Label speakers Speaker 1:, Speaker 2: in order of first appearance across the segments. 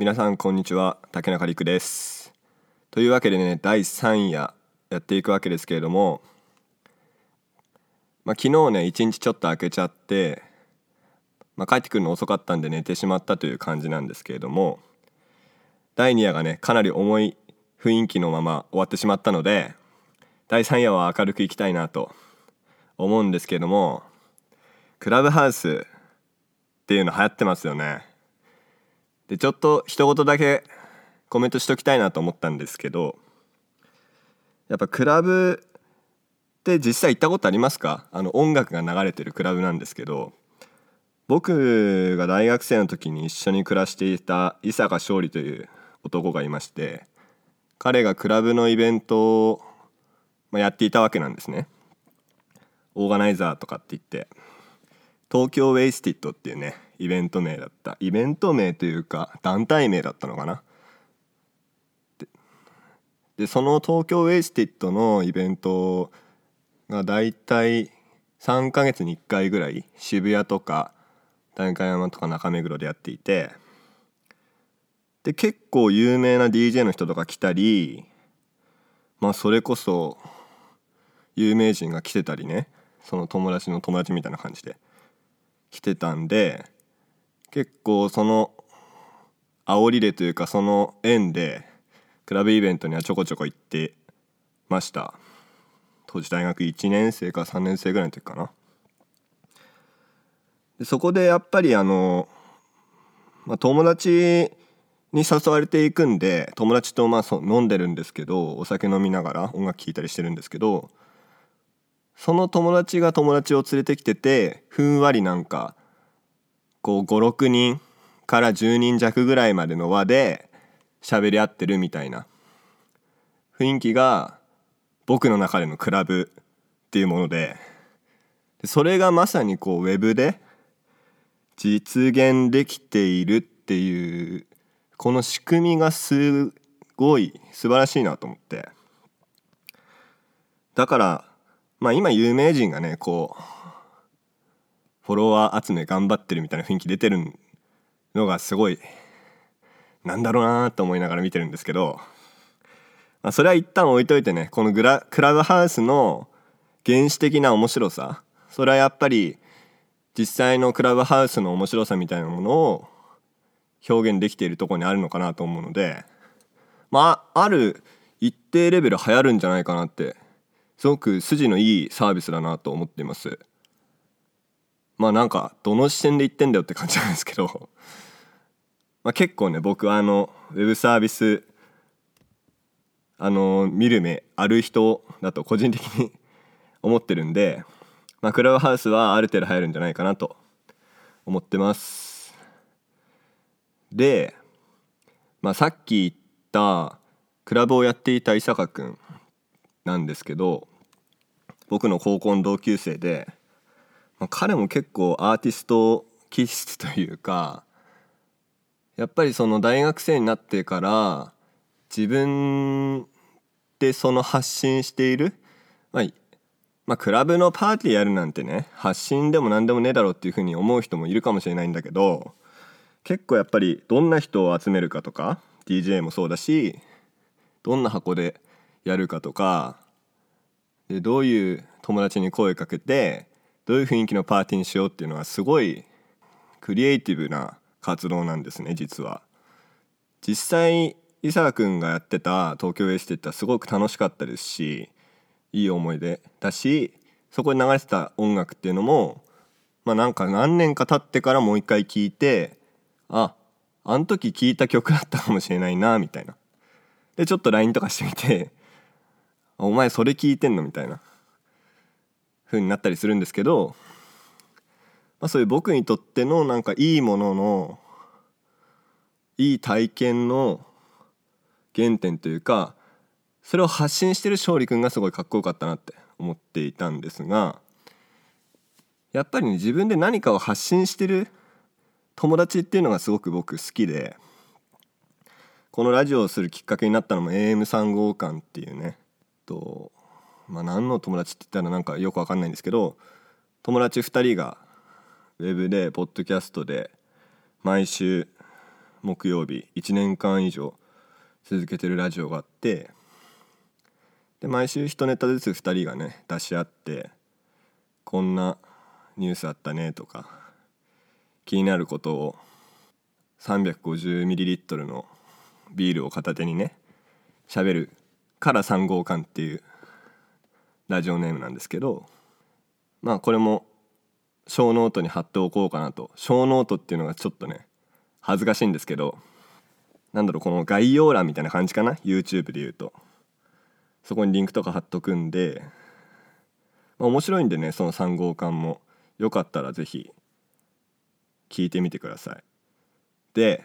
Speaker 1: 皆さんこんにちは竹中陸ですというわけでね第3夜やっていくわけですけれどもまあ、昨日ね一日ちょっと空けちゃって、まあ、帰ってくるの遅かったんで寝てしまったという感じなんですけれども第2夜がねかなり重い雰囲気のまま終わってしまったので第3夜は明るくいきたいなと思うんですけれどもクラブハウスっていうの流行ってますよね。でちょっと一言だけコメントしときたいなと思ったんですけどやっぱクラブって実際行ったことありますか？あの音楽が流れてるクラブなんですけど僕が大学生の時に一緒に暮らしていた伊坂勝利という男がいまして彼がクラブのイベントをやっていたわけなんですね。オーガナイザーとかって言って東京 Wasted っていうねイベント名だった。イベント名というか団体名だったのかな。でその東京 Wasted のイベントが大体3ヶ月に1回ぐらい渋谷とか代官山とか中目黒でやっていてで結構有名な DJ の人とか来たりまあそれこそ有名人が来てたりねその友達の友達みたいな感じで来てたんで結構その煽りでというかその縁でクラブイベントにはちょこちょこ行ってました。当時大学1年生か3年生ぐらいの時かな。でそこでやっぱりあの、まあ、友達に誘われていくんで友達とまあそ飲んでるんですけどお酒飲みながら音楽聴いたりしてるんですけどその友達が友達を連れてきててふんわりなんかこう56人から10人弱ぐらいまでの輪で喋り合ってるみたいな。雰囲気が僕の中でのクラブっていうものでそれがまさにこうウェブで実現できているっていうこの仕組みがすごい素晴らしいなと思って。だからまあ今有名人がねこうフォロワー集め頑張ってるみたいな雰囲気出てるのがすごいなんだろうなと思いながら見てるんですけど、まあ、それは一旦置いといてねこのグラクラブハウスの原始的な面白さそれはやっぱり実際のクラブハウスの面白さみたいなものを表現できているとこにあるのかなと思うのでまあある一定レベル流行るんじゃないかなってすごく筋のいいサービスだなと思っています。まあなんかどの視点で言ってんだよって感じなんですけど。まあ結構ね僕はあのウェブサービスあの見る目ある人だと個人的に 思ってるんで、まあ、クラブハウスはある程度流行るんじゃないかなと思ってます。で、まあ、さっき言ったクラブをやっていた伊坂君なんですけど僕の高校の同級生で、彼も結構アーティスト気質というかやっぱりその大学生になってから自分でその発信している、まあ、まあ、クラブのパーティーやるなんてね発信でも何でもねえだろうっていうふうに思う人もいるかもしれないんだけど結構やっぱりどんな人を集めるかとか DJ もそうだしどんな箱でやるかとかでどういう友達に声かけてどういう雰囲気のパーティーにしようっていうのはすごいクリエイティブな活動なんですね実は。実際伊沢くんがやってた東京エステってすごく楽しかったですしいい思い出だしそこに流れてた音楽っていうのもまあなんか何年か経ってからもう一回聴いてああの時聴いた曲だったかもしれないなみたいなでちょっと LINE とかしてみて「お前それ聞いてんの?」みたいな風になったりするんですけど、まあ、そういう僕にとってのなんかいいもののいい体験の原点というかそれを発信してる勝利君がすごいかっこよかったなって思っていたんですがやっぱりね自分で何かを発信してる友達っていうのがすごく僕好きでこのラジオをするきっかけになったのも AM3 号館っていうねとまあ何の友達って言ったらなんかよくわかんないんですけど友達2人がウェブでポッドキャストで毎週木曜日1年間以上続けてるラジオがあってで毎週1ネタずつ2人がね出し合ってこんなニュースあったねとか気になることを 350ml のビールを片手にね喋るから3号館っていうラジオネームなんですけどまあこれもショーノートに貼っておこうかなと。ショーノートっていうのがちょっとね恥ずかしいんですけどなんだろうこの概要欄みたいな感じかな？YouTube で言うと。そこにリンクとか貼っとくんで、まあ、面白いんでねその3号館も。よかったら是非聞いてみてください。で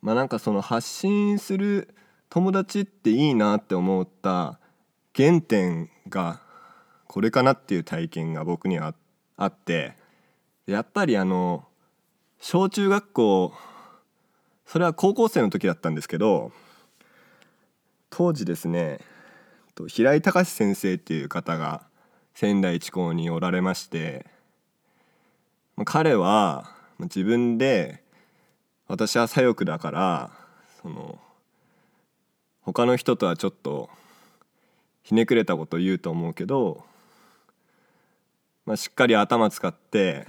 Speaker 1: まあなんかその発信する友達っていいなって思った原点がこれかなっていう体験が僕にはあってやっぱりあの小中学校それは高校生の時だったんですけど当時ですね平井隆先生っていう方が仙台一高におられまして彼は自分で私は左翼だからその他の人とはちょっとひねくれたこと言うと思うけど、まあ、しっかり頭使って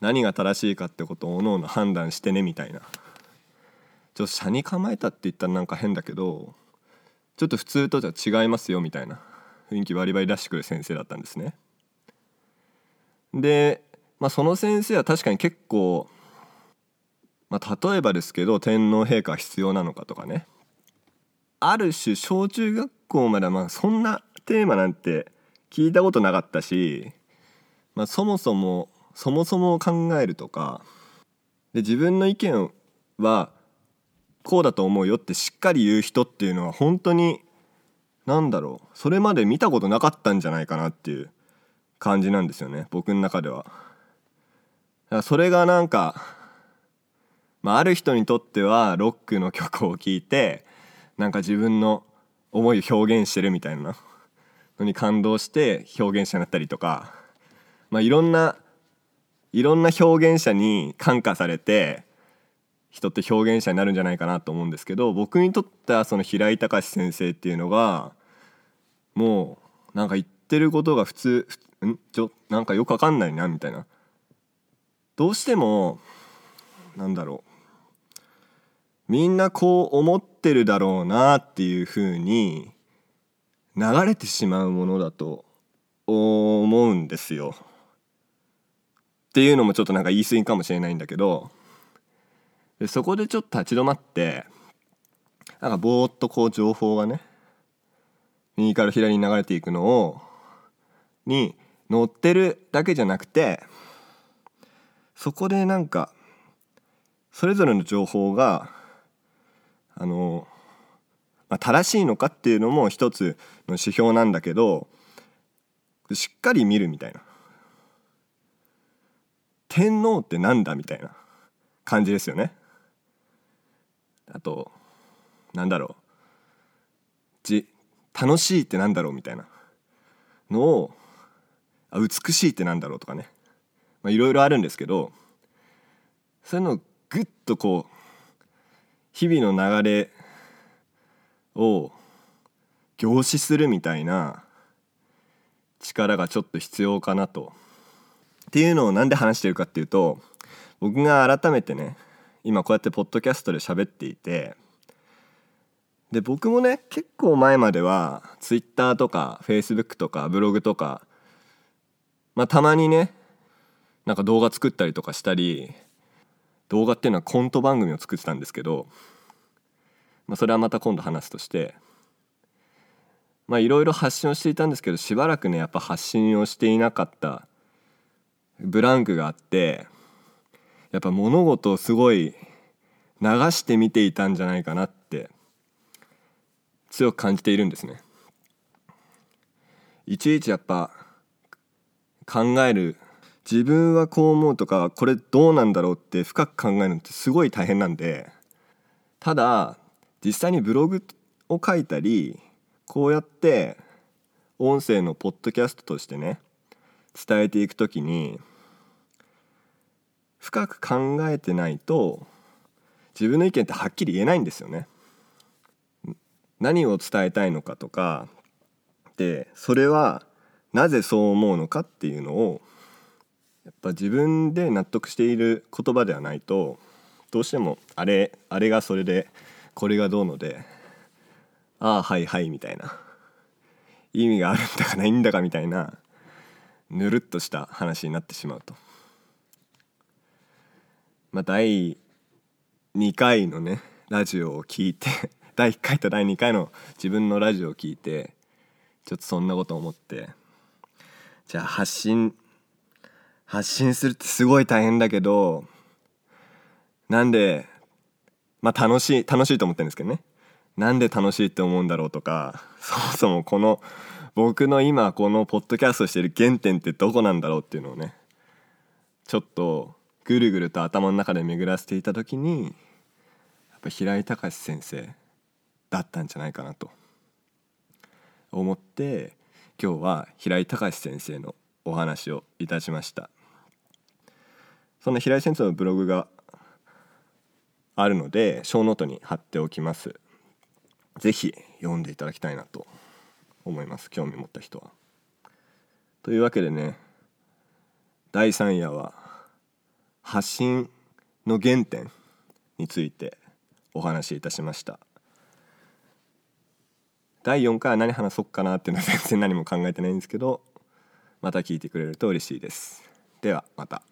Speaker 1: 何が正しいかってことをおのおの判断してねみたいな。ちょっと車に構えたって言ったらなんか変だけどちょっと普通とじゃ違いますよみたいな。雰囲気バリバリ出してくる先生だったんですね。で、まあ、その先生は確かに結構、まあ、例えばですけど天皇陛下必要なのかとかね。ある種小中学校まではまあそんなテーマなんて聞いたことなかったし、まあ、そもそもそもそも考えるとかで自分の意見はこうだと思うよってしっかり言う人っていうのは本当に何だろうそれまで見たことなかったんじゃないかなっていう感じなんですよね僕の中では。それがなんか、まあ、ある人にとってはロックの曲を聴いてなんか自分の思いを表現してるみたいなのに感動して表現者になったりとか、まあ、いろんないろんな表現者に感化されて人って表現者になるんじゃないかなと思うんですけど僕にとってはその平井隆先生っていうのがもうなんか言ってることが普通ん？ちょなんかよくわかんないなみたいな。どうしてもなんだろう。みんなこう思ってるだろうなっていうふうに流れてしまうものだと思うんですよ。っていうのもちょっとなんか言い過ぎかもしれないんだけどでそこでちょっと立ち止まってなんかぼーっとこう情報がね右から左に流れていくのをに乗ってるだけじゃなくてそこでなんかそれぞれの情報があの、まあ、正しいのかっていうのも一つの指標なんだけどしっかり見るみたいな。天皇ってなんだみたいな感じですよね。あとなんだろう。じ楽しいってなんだろうみたいな。のをあ美しいってなんだろうとかね。いろいろあるんですけどそういうのをグッとこう日々の流れを凝視するみたいな力がちょっと必要かなと。っていうのを何で話してるかっていうと僕が改めてね今こうやってポッドキャストで喋っていてで僕もね結構前までは Twitter とか Facebook とかブログとかまあたまにねなんか動画作ったりとかしたり動画っていうのはコント番組を作ってたんですけど、まあ、それはまた今度話すとしてまあいろいろ発信をしていたんですけどしばらくねやっぱ発信をしていなかったブランクがあってやっぱ物事をすごい流して見ていたんじゃないかなって強く感じているんですね。いちいちやっぱ考える自分はこう思うとかこれどうなんだろうって深く考えるのってすごい大変なんでただ実際にブログを書いたりこうやって音声のポッドキャストとしてね伝えていく時に深く考えてないと自分の意見ってはっきり言えないんですよね。何を伝えたいのかとかでそれはなぜそう思うのかっていうのをやっぱ自分で納得している言葉ではないとどうしてもあれあれがそれでこれがどうのでああはいはいみたいな意味があるんだかないんだかみたいなぬるっとした話になってしまうと。まあ、第2回のねラジオを聞いて 第1回と第2回の自分のラジオを聞いてちょっとそんなこと思ってじゃあ発信発信するってすごい大変だけどなんでまあ楽しい楽しいと思ってるんですけどね。なんで楽しいって思うんだろうとか そもそもこの僕の今このポッドキャストしてる原点ってどこなんだろうっていうのをねちょっとぐるぐると頭の中で巡らせていた時にやっぱ平井隆先生だったんじゃないかなと。思って今日は平井隆先生のお話をいたしました。そんな平井先生のブログがあるので小ノートに貼っておきます是非読んでいただきたいなと思います興味持った人は。というわけでね第3夜は発信の原点についてお話しいたしました第4回は何話そうかなっていうのは全然何も考えてないんですけどまた聞いてくれると嬉しいですではまた。